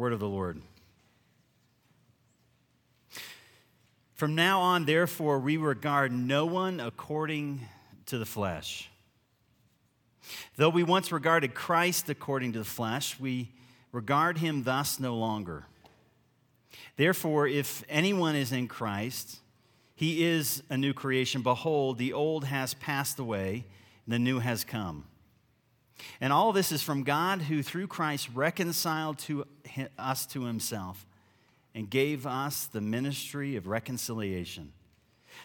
word of the Lord. From now on, therefore, we regard no one according to the flesh. Though we once regarded Christ according to the flesh, we regard him thus no longer. Therefore, if anyone is in Christ, he is a new creation. Behold, the old has passed away, and the new has come. And all this is from God, who through Christ reconciled to us to himself and gave us the ministry of reconciliation.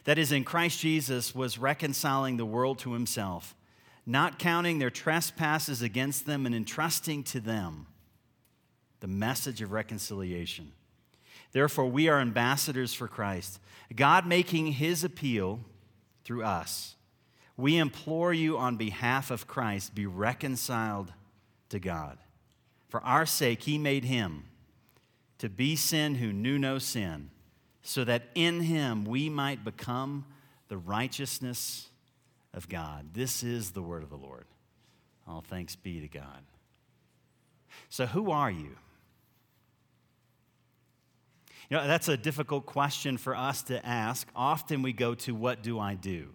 That is, in Christ Jesus was reconciling the world to himself, not counting their trespasses against them, and entrusting to them the message of reconciliation. Therefore, we are ambassadors for Christ, God making his appeal through us. We implore you on behalf of Christ, be reconciled to God. For our sake, he made him to be sin who knew no sin, so that in him we might become the righteousness of God. This is the word of the Lord. All thanks be to God. So, who are you? You know, that's a difficult question for us to ask. Often we go to, What do I do?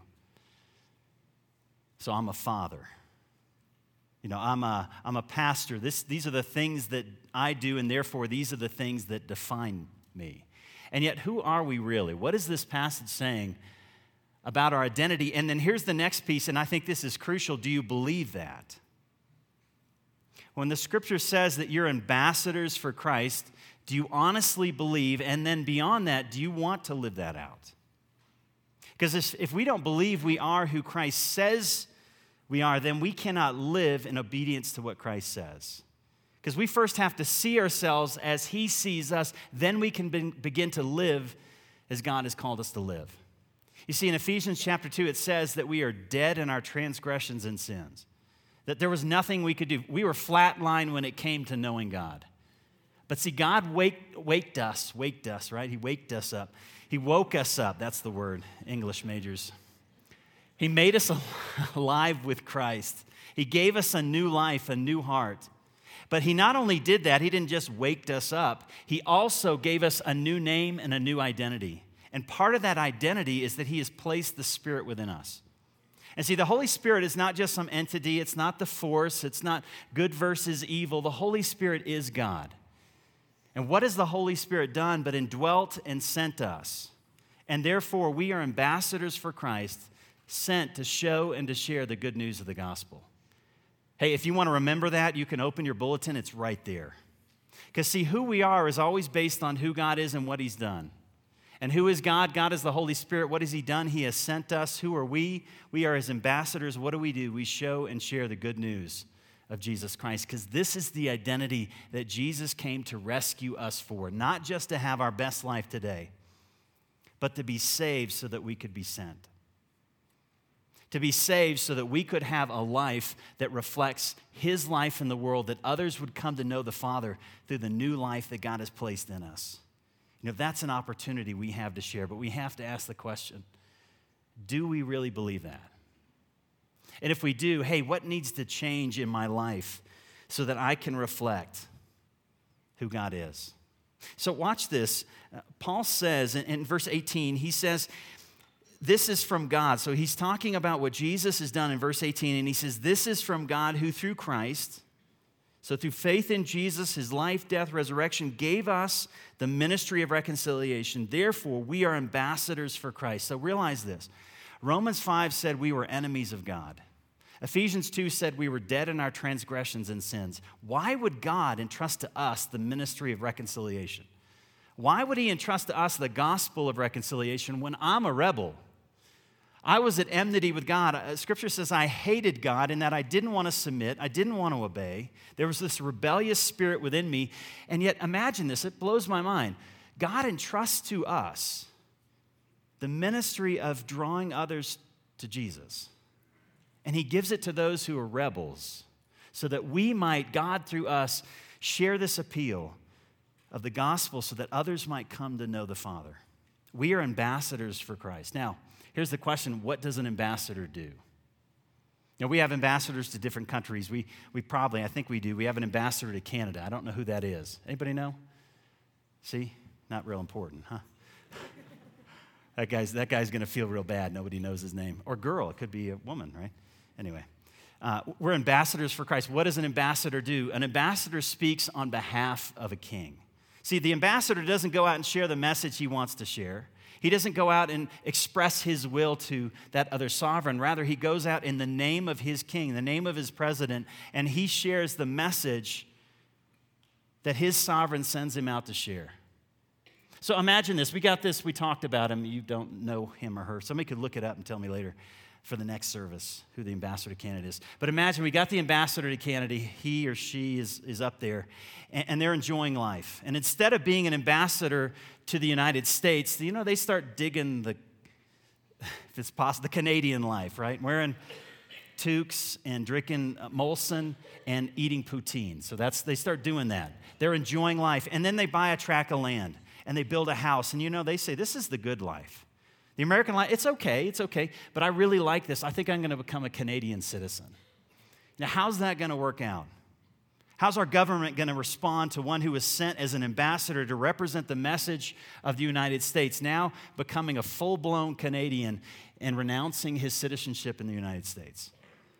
So, I'm a father. You know, I'm a, I'm a pastor. This, these are the things that I do, and therefore these are the things that define me. And yet, who are we really? What is this passage saying about our identity? And then here's the next piece, and I think this is crucial. Do you believe that? When the scripture says that you're ambassadors for Christ, do you honestly believe? And then beyond that, do you want to live that out? Because if we don't believe we are who Christ says we are, then we cannot live in obedience to what Christ says. Because we first have to see ourselves as He sees us, then we can be, begin to live as God has called us to live. You see, in Ephesians chapter 2, it says that we are dead in our transgressions and sins, that there was nothing we could do. We were flatlined when it came to knowing God. But see, God waked, waked us, waked us, right? He waked us up. He woke us up. That's the word, English majors. He made us alive with Christ. He gave us a new life, a new heart. But He not only did that, He didn't just wake us up, He also gave us a new name and a new identity. And part of that identity is that He has placed the Spirit within us. And see, the Holy Spirit is not just some entity, it's not the force, it's not good versus evil. The Holy Spirit is God. And what has the Holy Spirit done but indwelt and sent us? And therefore, we are ambassadors for Christ sent to show and to share the good news of the gospel. Hey, if you want to remember that, you can open your bulletin, it's right there. Because, see, who we are is always based on who God is and what He's done. And who is God? God is the Holy Spirit. What has He done? He has sent us. Who are we? We are His ambassadors. What do we do? We show and share the good news of Jesus Christ because this is the identity that Jesus came to rescue us for, not just to have our best life today, but to be saved so that we could be sent to be saved so that we could have a life that reflects His life in the world, that others would come to know the Father through the new life that God has placed in us. You know, that's an opportunity we have to share, but we have to ask the question do we really believe that? And if we do, hey, what needs to change in my life so that I can reflect who God is? So, watch this. Uh, Paul says in, in verse 18, he says, this is from God. So he's talking about what Jesus has done in verse 18, and he says, This is from God who through Christ, so through faith in Jesus, his life, death, resurrection, gave us the ministry of reconciliation. Therefore, we are ambassadors for Christ. So realize this Romans 5 said we were enemies of God. Ephesians 2 said we were dead in our transgressions and sins. Why would God entrust to us the ministry of reconciliation? Why would He entrust to us the gospel of reconciliation when I'm a rebel? I was at enmity with God. Uh, scripture says I hated God in that I didn't want to submit, I didn't want to obey. There was this rebellious spirit within me. And yet, imagine this, it blows my mind. God entrusts to us the ministry of drawing others to Jesus. And He gives it to those who are rebels so that we might, God through us, share this appeal of the gospel so that others might come to know the Father. We are ambassadors for Christ. Now, Here's the question what does an ambassador do? Know, we have ambassadors to different countries. We, we probably, I think we do. We have an ambassador to Canada. I don't know who that is. Anybody know? See? Not real important, huh? that guy's, that guy's going to feel real bad. Nobody knows his name. Or girl. It could be a woman, right? Anyway. Uh, we're ambassadors for Christ. What does an ambassador do? An ambassador speaks on behalf of a king. See, the ambassador doesn't go out and share the message he wants to share. He doesn't go out and express his will to that other sovereign. Rather, he goes out in the name of his king, the name of his president, and he shares the message that his sovereign sends him out to share. So imagine this. We got this, we talked about him. You don't know him or her. Somebody could look it up and tell me later for the next service who the ambassador to Canada is. But imagine we got the ambassador to Canada, he or she is, is up there, and, and they're enjoying life. And instead of being an ambassador to the United States, you know, they start digging the, if it's possible, the Canadian life, right? Wearing toques and drinking Molson and eating poutine. So that's, they start doing that. They're enjoying life. And then they buy a tract of land and they build a house. And you know, they say, this is the good life. The American life, it's okay, it's okay, but I really like this. I think I'm going to become a Canadian citizen. Now, how's that going to work out? How's our government going to respond to one who was sent as an ambassador to represent the message of the United States, now becoming a full blown Canadian and renouncing his citizenship in the United States?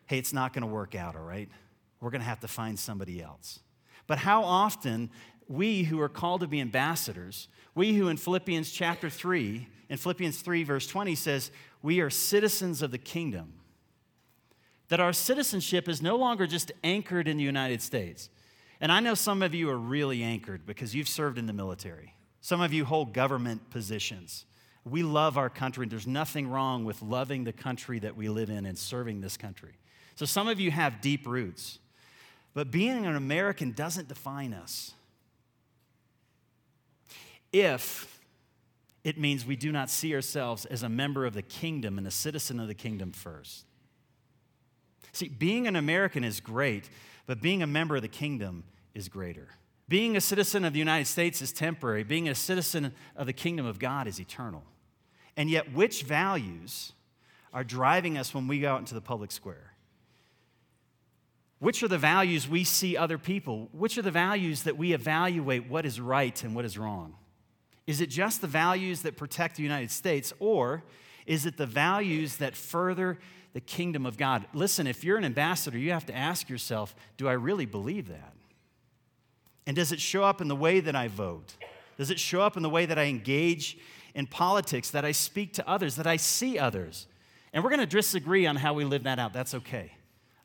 Hey, it's not going to work out, all right? We're going to have to find somebody else. But how often we who are called to be ambassadors, we who in Philippians chapter 3, in Philippians 3, verse 20 says, we are citizens of the kingdom that our citizenship is no longer just anchored in the United States. And I know some of you are really anchored because you've served in the military. Some of you hold government positions. We love our country, and there's nothing wrong with loving the country that we live in and serving this country. So some of you have deep roots. But being an American doesn't define us. If it means we do not see ourselves as a member of the kingdom and a citizen of the kingdom first. See, being an American is great, but being a member of the kingdom is greater. Being a citizen of the United States is temporary, being a citizen of the kingdom of God is eternal. And yet, which values are driving us when we go out into the public square? Which are the values we see other people? Which are the values that we evaluate what is right and what is wrong? Is it just the values that protect the United States, or is it the values that further the kingdom of God. Listen, if you're an ambassador, you have to ask yourself do I really believe that? And does it show up in the way that I vote? Does it show up in the way that I engage in politics, that I speak to others, that I see others? And we're going to disagree on how we live that out. That's okay.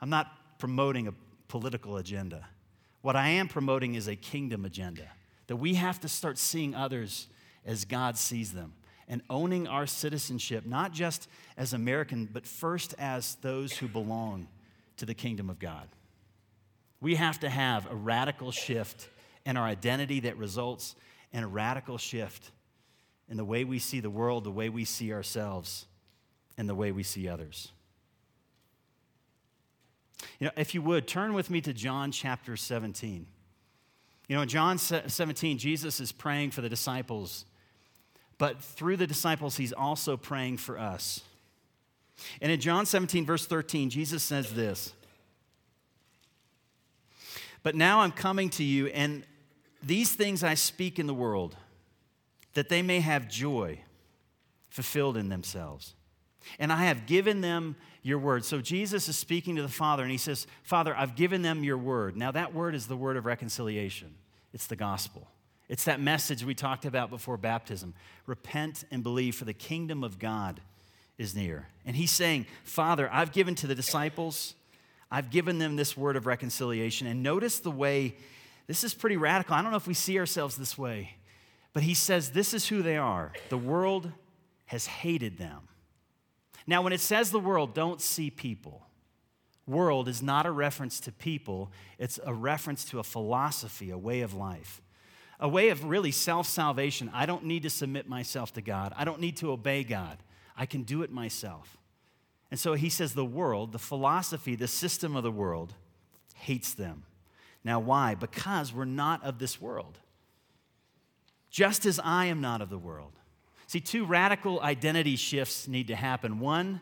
I'm not promoting a political agenda. What I am promoting is a kingdom agenda that we have to start seeing others as God sees them and owning our citizenship, not just as American, but first as those who belong to the kingdom of God. We have to have a radical shift in our identity that results in a radical shift in the way we see the world, the way we see ourselves, and the way we see others. You know, if you would, turn with me to John chapter 17. You know, in John 17, Jesus is praying for the disciples but through the disciples, he's also praying for us. And in John 17, verse 13, Jesus says this But now I'm coming to you, and these things I speak in the world, that they may have joy fulfilled in themselves. And I have given them your word. So Jesus is speaking to the Father, and he says, Father, I've given them your word. Now, that word is the word of reconciliation, it's the gospel. It's that message we talked about before baptism repent and believe, for the kingdom of God is near. And he's saying, Father, I've given to the disciples, I've given them this word of reconciliation. And notice the way, this is pretty radical. I don't know if we see ourselves this way, but he says, This is who they are. The world has hated them. Now, when it says the world, don't see people. World is not a reference to people, it's a reference to a philosophy, a way of life a way of really self salvation. I don't need to submit myself to God, I don't need to obey God. I can do it myself. And so he says the world, the philosophy, the system of the world hates them. Now, why? Because we're not of this world. Just as I am not of the world. See, two radical identity shifts need to happen. One,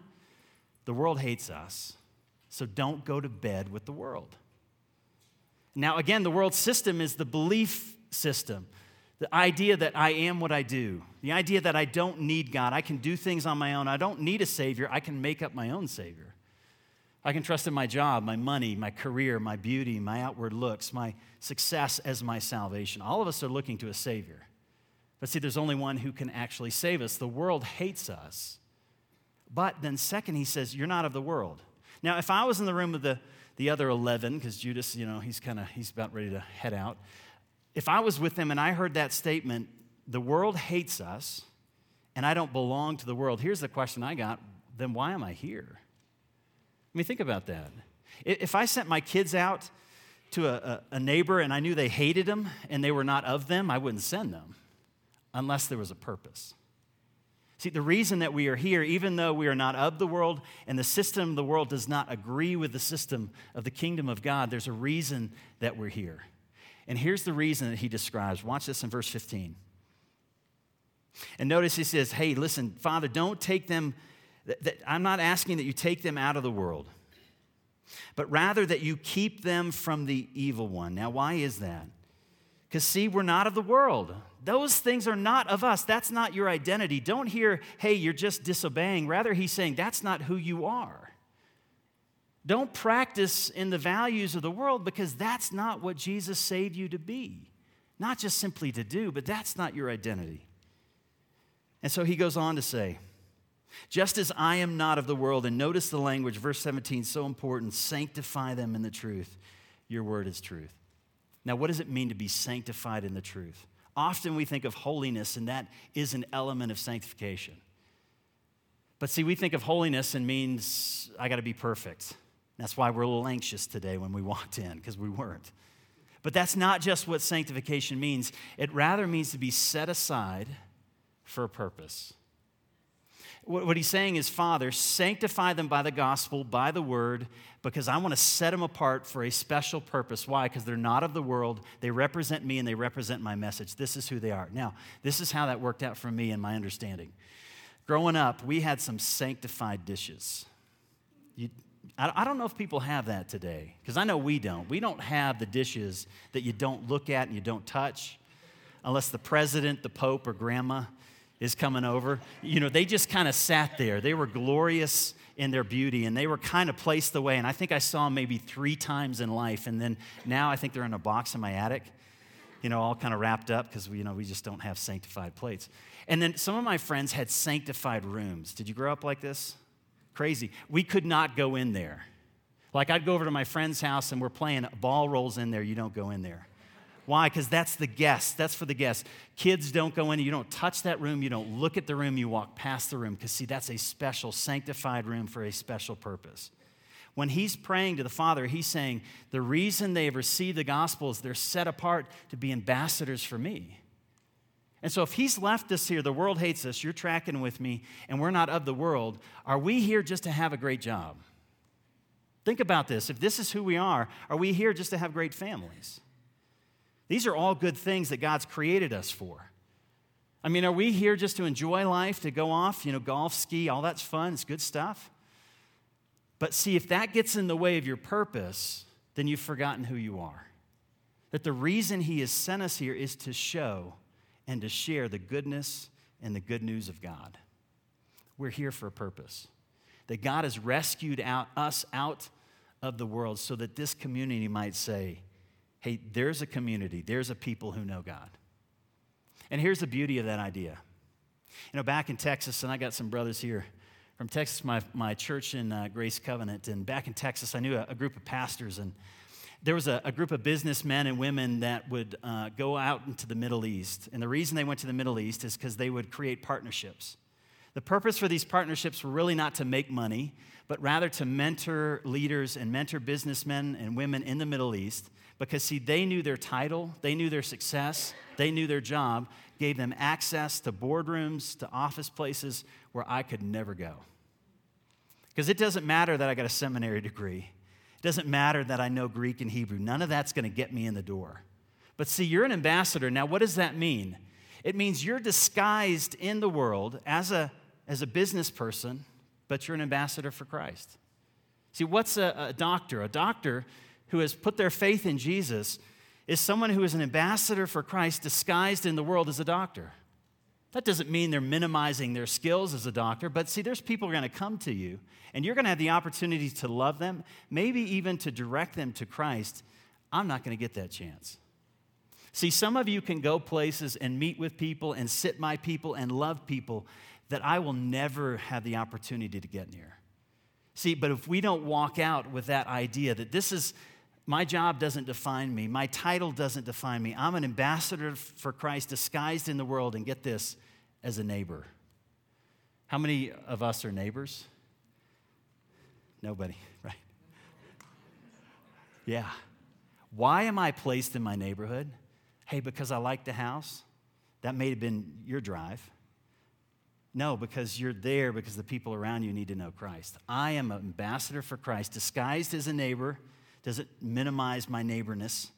the world hates us. So don't go to bed with the world. Now, again, the world system is the belief system. The idea that I am what I do, the idea that I don't need God, I can do things on my own, I don't need a Savior, I can make up my own Savior. I can trust in my job, my money, my career, my beauty, my outward looks, my success as my salvation. All of us are looking to a Savior. But see, there's only one who can actually save us. The world hates us. But then, second, he says, You're not of the world. Now, if I was in the room with the, the other 11, because Judas, you know, he's kind of, he's about ready to head out. If I was with them and I heard that statement, the world hates us and I don't belong to the world, here's the question I got then why am I here? I mean, think about that. If I sent my kids out to a, a, a neighbor and I knew they hated them and they were not of them, I wouldn't send them unless there was a purpose. See, the reason that we are here, even though we are not of the world and the system of the world does not agree with the system of the kingdom of God, there's a reason that we're here. And here's the reason that he describes. Watch this in verse 15. And notice he says, Hey, listen, Father, don't take them, that, that, I'm not asking that you take them out of the world, but rather that you keep them from the evil one. Now, why is that? Because, see, we're not of the world. Those things are not of us. That's not your identity. Don't hear, hey, you're just disobeying. Rather, he's saying, that's not who you are. Don't practice in the values of the world because that's not what Jesus saved you to be. Not just simply to do, but that's not your identity. And so he goes on to say, just as I am not of the world, and notice the language, verse 17, so important sanctify them in the truth. Your word is truth. Now, what does it mean to be sanctified in the truth? Often we think of holiness, and that is an element of sanctification. But see, we think of holiness and means I got to be perfect. That's why we're a little anxious today when we walked in, because we weren't. But that's not just what sanctification means, it rather means to be set aside for a purpose. What he's saying is, Father, sanctify them by the gospel, by the word, because I want to set them apart for a special purpose. Why? Because they're not of the world. They represent me and they represent my message. This is who they are. Now, this is how that worked out for me and my understanding. Growing up, we had some sanctified dishes. You, I don't know if people have that today, because I know we don't. We don't have the dishes that you don't look at and you don't touch, unless the president, the pope, or grandma is coming over. You know, they just kind of sat there. They were glorious in their beauty and they were kind of placed away. And I think I saw them maybe three times in life. And then now I think they're in a box in my attic, you know, all kind of wrapped up because, you know, we just don't have sanctified plates. And then some of my friends had sanctified rooms. Did you grow up like this? Crazy. We could not go in there. Like I'd go over to my friend's house and we're playing ball rolls in there. You don't go in there. Why? Because that's the guest. That's for the guests. Kids don't go in. You don't touch that room. You don't look at the room. You walk past the room. Because, see, that's a special, sanctified room for a special purpose. When he's praying to the Father, he's saying, The reason they have received the gospel is they're set apart to be ambassadors for me. And so, if he's left us here, the world hates us, you're tracking with me, and we're not of the world, are we here just to have a great job? Think about this. If this is who we are, are we here just to have great families? These are all good things that God's created us for. I mean, are we here just to enjoy life, to go off, you know, golf, ski, all that's fun, it's good stuff? But see, if that gets in the way of your purpose, then you've forgotten who you are. That the reason He has sent us here is to show and to share the goodness and the good news of God. We're here for a purpose. That God has rescued out, us out of the world so that this community might say, hey, there's a community, there's a people who know God. And here's the beauty of that idea. You know, back in Texas, and I got some brothers here from Texas, my, my church in uh, Grace Covenant. And back in Texas, I knew a, a group of pastors, and there was a, a, group of businessmen and women that would uh, go out into the Middle East. And the reason they went to the Middle East is because they would create partnerships. The purpose for these partnerships were really not to make money, but rather to mentor leaders and mentor businessmen and women in the Middle East because, see, they knew their title, they knew their success, they knew their job, gave them access to boardrooms, to office places where I could never go. Because it doesn't matter that I got a seminary degree, it doesn't matter that I know Greek and Hebrew. None of that's going to get me in the door. But see, you're an ambassador. Now, what does that mean? It means you're disguised in the world as a, as a business person, but you're an ambassador for Christ. See, what's a, a doctor? A doctor who has put their faith in Jesus is someone who is an ambassador for Christ disguised in the world as a doctor. That doesn't mean they're minimizing their skills as a doctor, but see, there's people going to come to you, and you're going to have the opportunity to love them, maybe even to direct them to Christ. I'm not going to get that chance. See, some of you can go places and meet with people and sit by people and love people that I will never have the opportunity to get near. See, but if we don't walk out with that idea that this is my job doesn't define me, my title doesn't define me, I'm an ambassador for Christ disguised in the world, and get this, as a neighbor. How many of us are neighbors? Nobody, right? Yeah. Why am I placed in my neighborhood? Hey, because I like the house? That may have been your drive. No, because you're there because the people around you need to know Christ. I am an ambassador for Christ, disguised as a neighbor. Doesn't minimize my neighborness,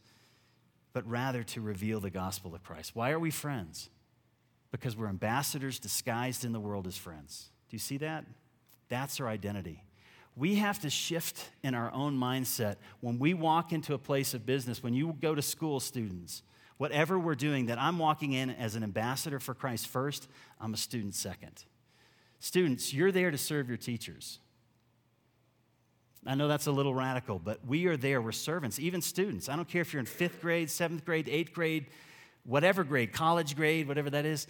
but rather to reveal the gospel of Christ. Why are we friends? Because we're ambassadors disguised in the world as friends. Do you see that? That's our identity. We have to shift in our own mindset when we walk into a place of business, when you go to school, students Whatever we're doing, that I'm walking in as an ambassador for Christ first, I'm a student second. Students, you're there to serve your teachers. I know that's a little radical, but we are there. We're servants, even students. I don't care if you're in fifth grade, seventh grade, eighth grade, whatever grade, college grade, whatever that is.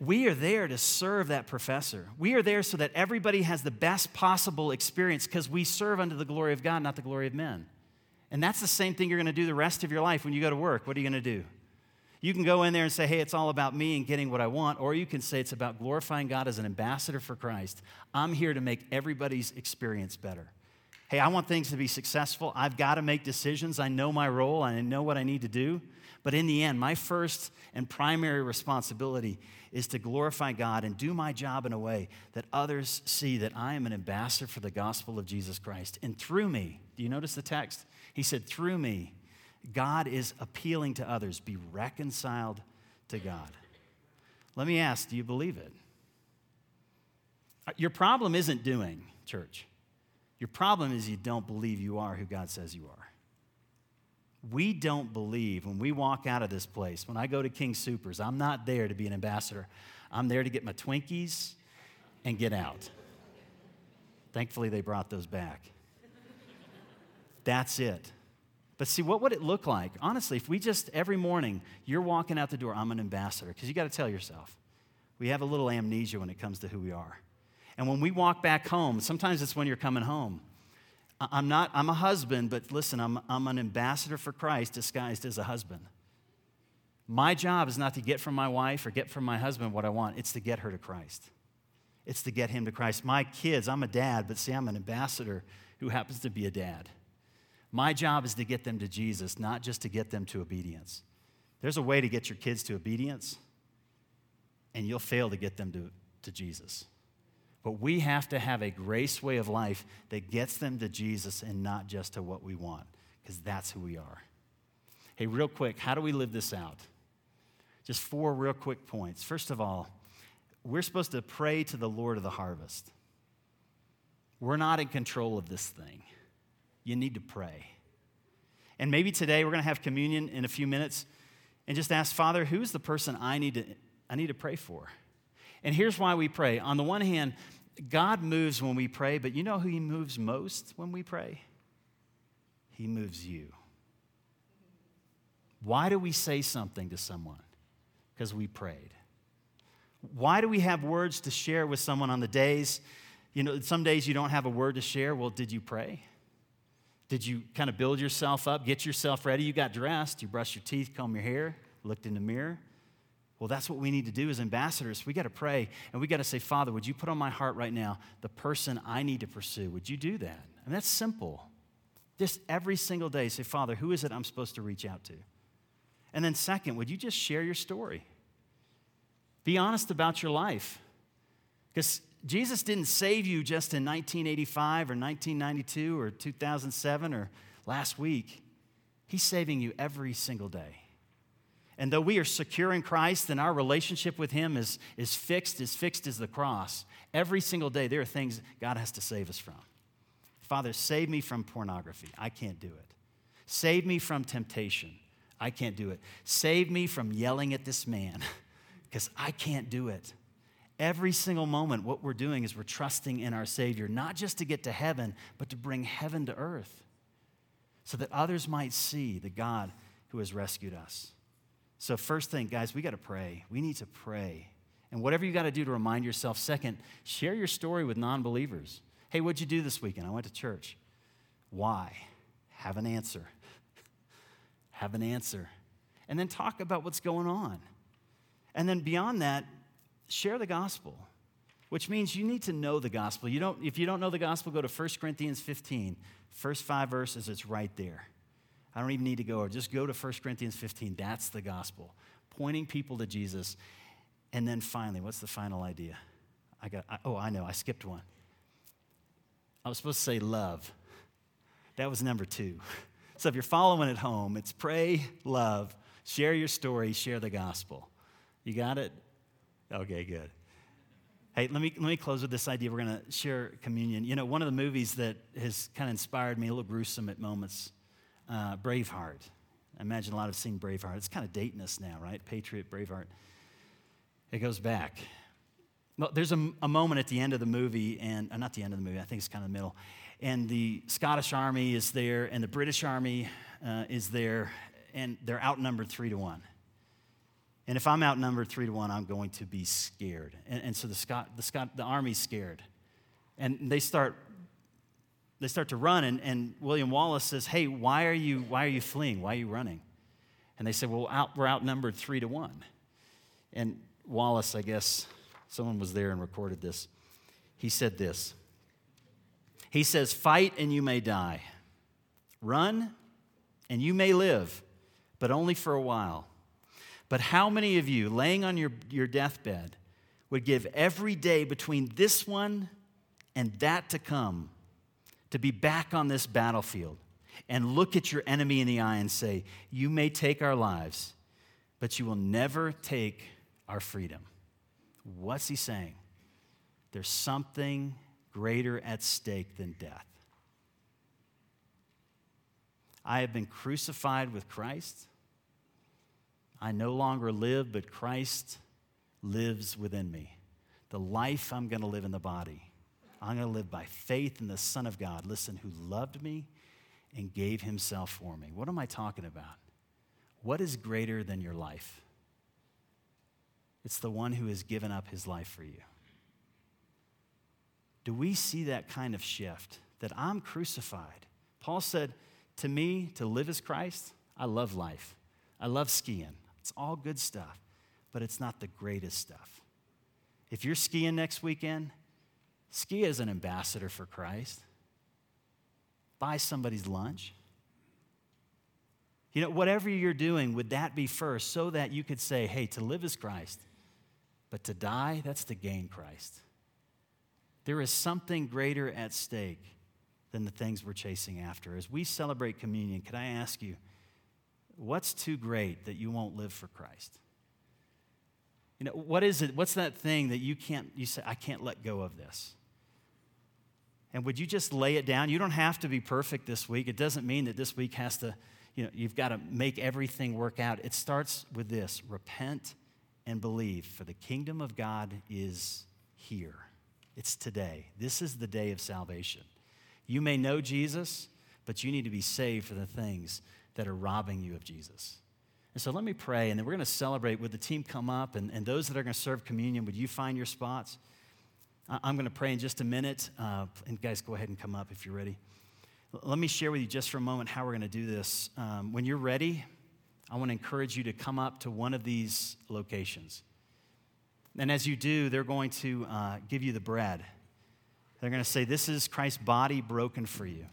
We are there to serve that professor. We are there so that everybody has the best possible experience because we serve under the glory of God, not the glory of men. And that's the same thing you're going to do the rest of your life when you go to work. What are you going to do? You can go in there and say, hey, it's all about me and getting what I want, or you can say it's about glorifying God as an ambassador for Christ. I'm here to make everybody's experience better. Hey, I want things to be successful. I've got to make decisions. I know my role, I know what I need to do. But in the end, my first and primary responsibility is to glorify God and do my job in a way that others see that I am an ambassador for the gospel of Jesus Christ. And through me, do you notice the text? He said, Through me, God is appealing to others, be reconciled to God. Let me ask, do you believe it? Uh, your problem isn't doing, church. Your problem is you don't believe you are who God says you are. We don't believe when we walk out of this place, when I go to King Soopers, I'm not there to be an ambassador. I'm there to get my Twinkies and get out. Thankfully, they brought those back. That's it. But see, what would it look like? Honestly, if we just every morning you're walking out the door, I'm an ambassador, because you got to tell yourself, we have a little amnesia when it comes to who we are. And when we walk back home, sometimes it's when you're coming home. I'm not, I'm a husband, but listen, I'm, I'm an ambassador for Christ disguised as a husband. My job is not to get from my wife or get from my husband what I want, it's to get her to Christ. It's to get him to Christ. My kids, I'm a dad, but see, I'm an ambassador who happens to be a dad. My job is to get them to Jesus, not just to get them to obedience. There's a way to get your kids to obedience, and you'll fail to get them to, to Jesus. But we have to have a grace way of life that gets them to Jesus and not just to what we want, because that's who we are. Hey, real quick, how do we live this out? Just four real quick points. First of all, we're supposed to pray to the Lord of the harvest. We're not in control of this thing you need to pray. And maybe today we're going to have communion in a few minutes and just ask, Father, who's the person I need to, I need to pray for? And here's why we pray. On the one hand, God moves when we pray, but you know who He moves most when we pray? He moves you. Why do we say something to someone? Because we prayed. Why do we have words to share with someone on the days? You know, some days you don't have a word to share. Well, did you pray? Did you kind of build yourself up, get yourself ready? You got dressed, you brushed your teeth, comb your hair, looked in the mirror. Well, that's what we need to do as ambassadors. We got to pray and we got to say, Father, would you put on my heart right now the person I need to pursue? Would you do that? And that's simple. Just every single day, say, Father, who is it I'm supposed to reach out to? And then, second, would you just share your story? Be honest about your life. Because Jesus didn't save you just in 1985 or 1992 or 2007 or last week. He's saving you every single day. And though we are secure in Christ and our relationship with Him is, is fixed, as fixed as the cross, every single day there are things God has to save us from. Father, save me from pornography. I can't do it. Save me from temptation. I can't do it. Save me from yelling at this man because I can't do it. Every single moment, what we're doing is we're trusting in our Savior, not just to get to heaven, but to bring heaven to earth so that others might see the God who has rescued us. So, first thing, guys, we got to pray. We need to pray. And whatever you got to do to remind yourself. Second, share your story with non believers. Hey, what'd you do this weekend? I went to church. Why? Have an answer. Have an answer. And then talk about what's going on. And then beyond that, share the gospel, which means you need to know the gospel. You don't, if you don't know the gospel, go to 1 Corinthians 15. First five verses, it's right there. I don't even need to go, or just go to 1 Corinthians 15. That's the gospel, pointing people to Jesus. And then finally, what's the final idea? I got, I, oh, I know, I skipped one. I was supposed to say love. That was number two. So if you're following at home, it's pray, love, share your story, share the gospel. You got it? Okay, good. Hey, let me, let me close with this idea. We're going to share communion. You know, one of the movies that has kind of inspired me, a little gruesome at moments, uh, Braveheart. I imagine a lot have seen Braveheart. It's kind of dating us now, right? Patriot, Braveheart. It goes back. Well, there's a, a moment at the end of the movie, and uh, not the end of the movie, I think it's kind of the middle. And the Scottish army is there, and the British army uh, is there, and they're outnumbered three to one. And if I'm outnumbered three to one, I'm going to be scared. And, and so the, Scot, the, Scot, the army's scared. And they start, they start to run, and, and William Wallace says, Hey, why are, you, why are you fleeing? Why are you running? And they say, Well, out, we're outnumbered three to one. And Wallace, I guess, someone was there and recorded this. He said this He says, Fight and you may die, run and you may live, but only for a while. But how many of you, laying on your, your deathbed, would give every day between this one and that to come to be back on this battlefield and look at your enemy in the eye and say, You may take our lives, but you will never take our freedom? What's he saying? There's something greater at stake than death. I have been crucified with Christ. I no longer live, but Christ lives within me. The life I'm going to live in the body, I'm going to live by faith in the Son of God, listen, who loved me and gave himself for me. What am I talking about? What is greater than your life? It's the one who has given up his life for you. Do we see that kind of shift that I'm crucified? Paul said, To me, to live is Christ. I love life. I love skiing. It's all good stuff, but it's not the greatest stuff. If you're skiing next weekend, ski as an ambassador for Christ. Buy somebody's lunch. You know, whatever you're doing, would that be first so that you could say, hey, to live is Christ, but to die, that's to gain Christ. There is something greater at stake than the things we're chasing after. As we celebrate communion, could I ask you, What's too great that you won't live for Christ? You know, what is it? What's that thing that you can't, you say, I can't let go of this? And would you just lay it down? You don't have to be perfect this week. It doesn't mean that this week has to, you know, you've got to make everything work out. It starts with this repent and believe, for the kingdom of God is here. It's today. This is the day of salvation. You may know Jesus, but you need to be saved for the things that are robbing you of Jesus. And so let me pray, and then we're going to celebrate. Would the team come up? And, and those that are going to serve communion, would you find your spots? I'm going to pray in just a minute. Uh, and guys, go ahead and come up if you're ready. Let me share with you just for a moment how we're going to do this. Um, when you're ready, I want to encourage you to come up to one of these locations. And as you do, they're going to uh, give you the bread. They're going to say, This is Christ's body broken for you.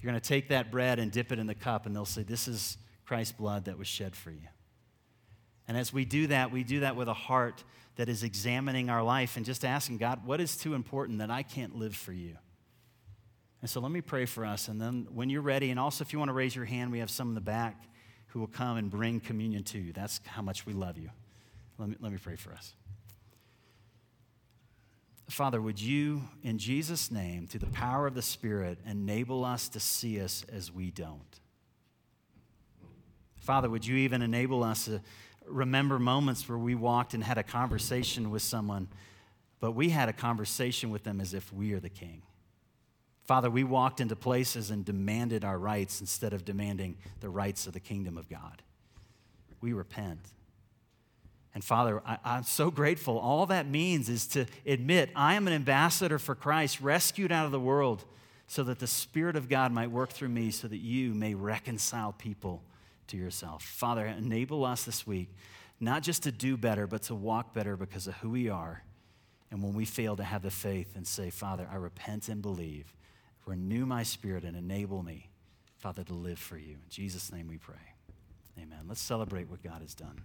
You're going to take that bread and dip it in the cup, and they'll say, This is Christ's blood that was shed for you. And as we do that, we do that with a heart that is examining our life and just asking God, What is too important that I can't live for you? And so let me pray for us. And then when you're ready, and also if you want to raise your hand, we have some in the back who will come and bring communion to you. That's how much we love you. Let me, let me pray for us. Father, would you, in Jesus' name, through the power of the Spirit, enable us to see us as we don't? Father, would you even enable us to remember moments where we walked and had a conversation with someone, but we had a conversation with them as if we are the king? Father, we walked into places and demanded our rights instead of demanding the rights of the kingdom of God. We repent. And Father, I, am so grateful. All that means is to admit I am an ambassador for Christ, rescued out of the world, so that the Spirit of God might work through me, so that you may reconcile people to yourself. Father, enable us this week not just to do better, but to walk better because of who we are. And when we fail to have the faith and say, Father, I repent and believe, renew my spirit and enable me, Father, to live for you. In Jesus' name we pray. Amen. Let's celebrate what God has done.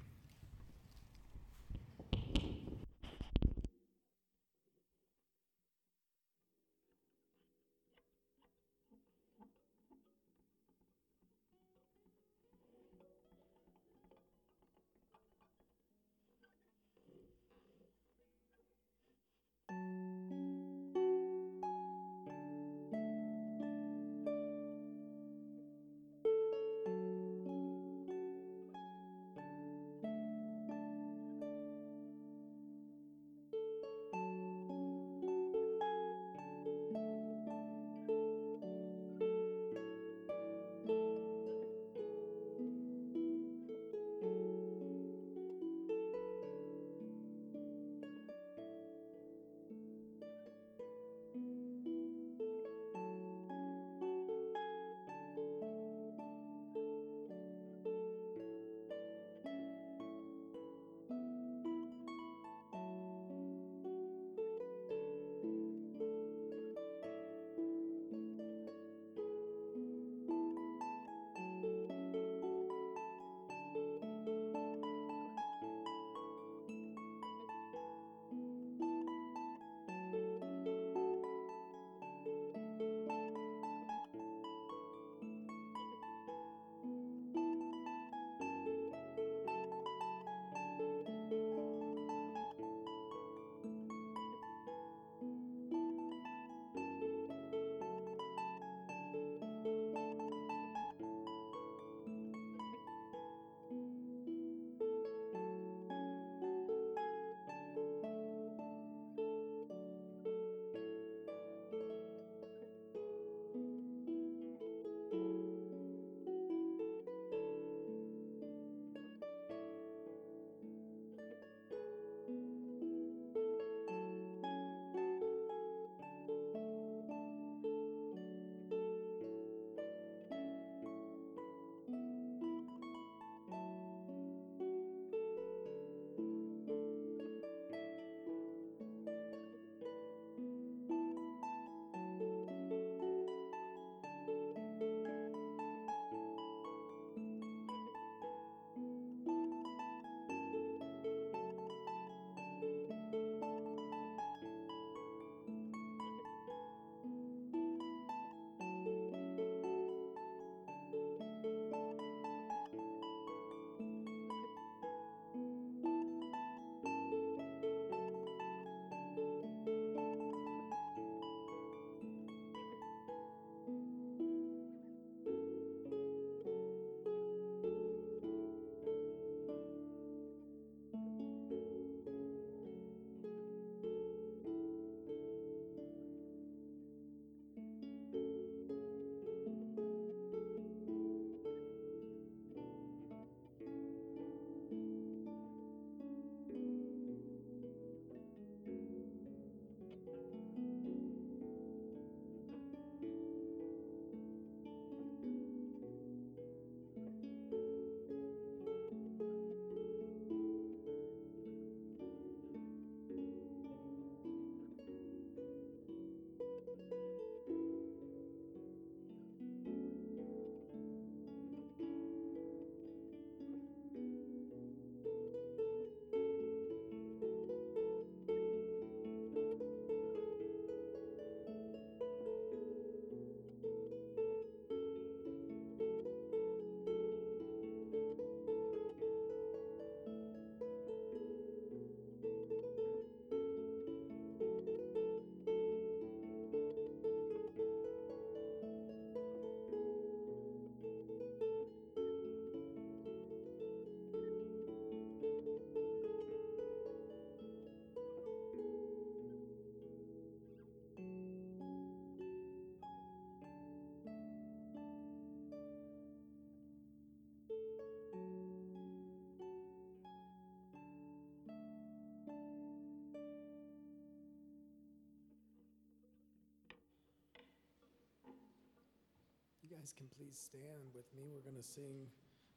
Guys can please stand with me, we're going to sing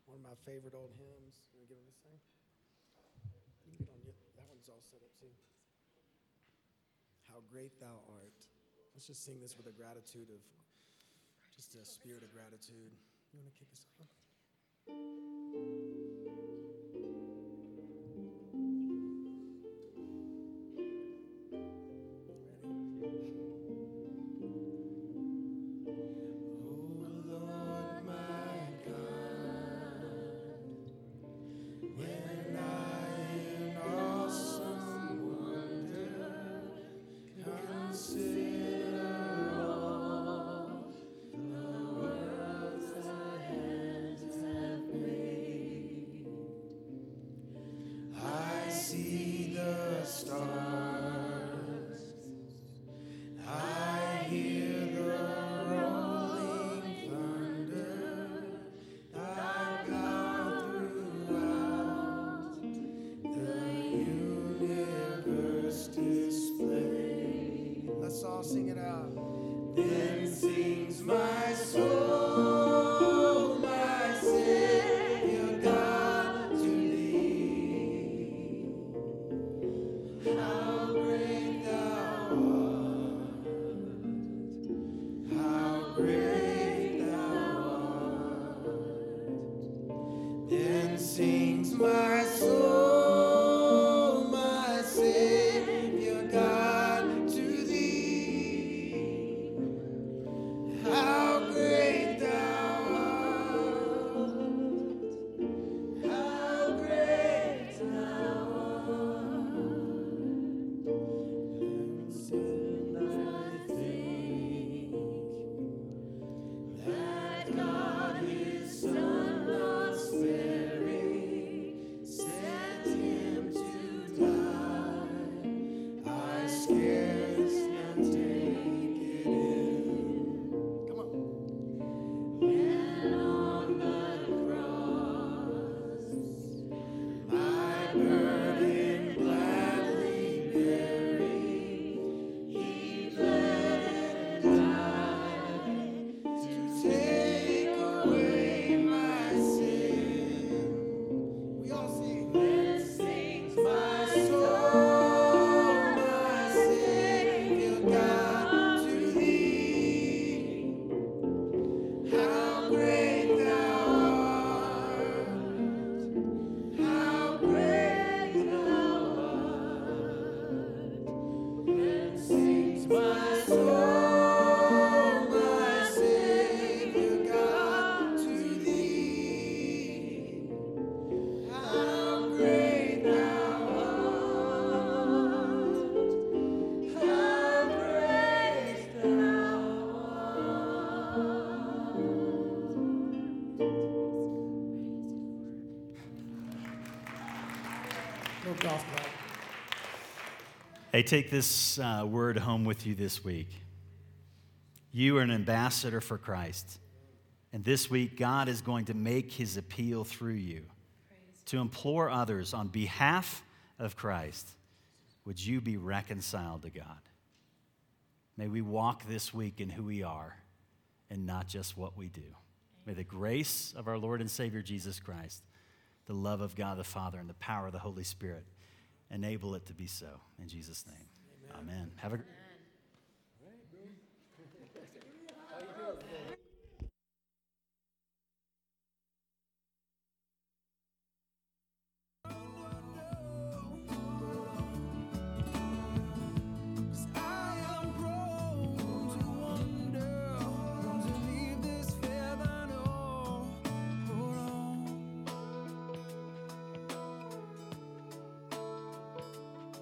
one of my favorite old hymns. Give it a sing? You can get on, that one's all set up too. How great thou art. Let's just sing this with a gratitude of, just a spirit of gratitude. You want to kick us off? Then No golf. Hey, take this uh, word home with you this week. You are an ambassador for Christ. And this week, God is going to make his appeal through you to implore others on behalf of Christ would you be reconciled to God? May we walk this week in who we are and not just what we do. May the grace of our Lord and Savior Jesus Christ, the love of God the Father, and the power of the Holy Spirit enable it to be so. In Jesus' name. Amen. Have a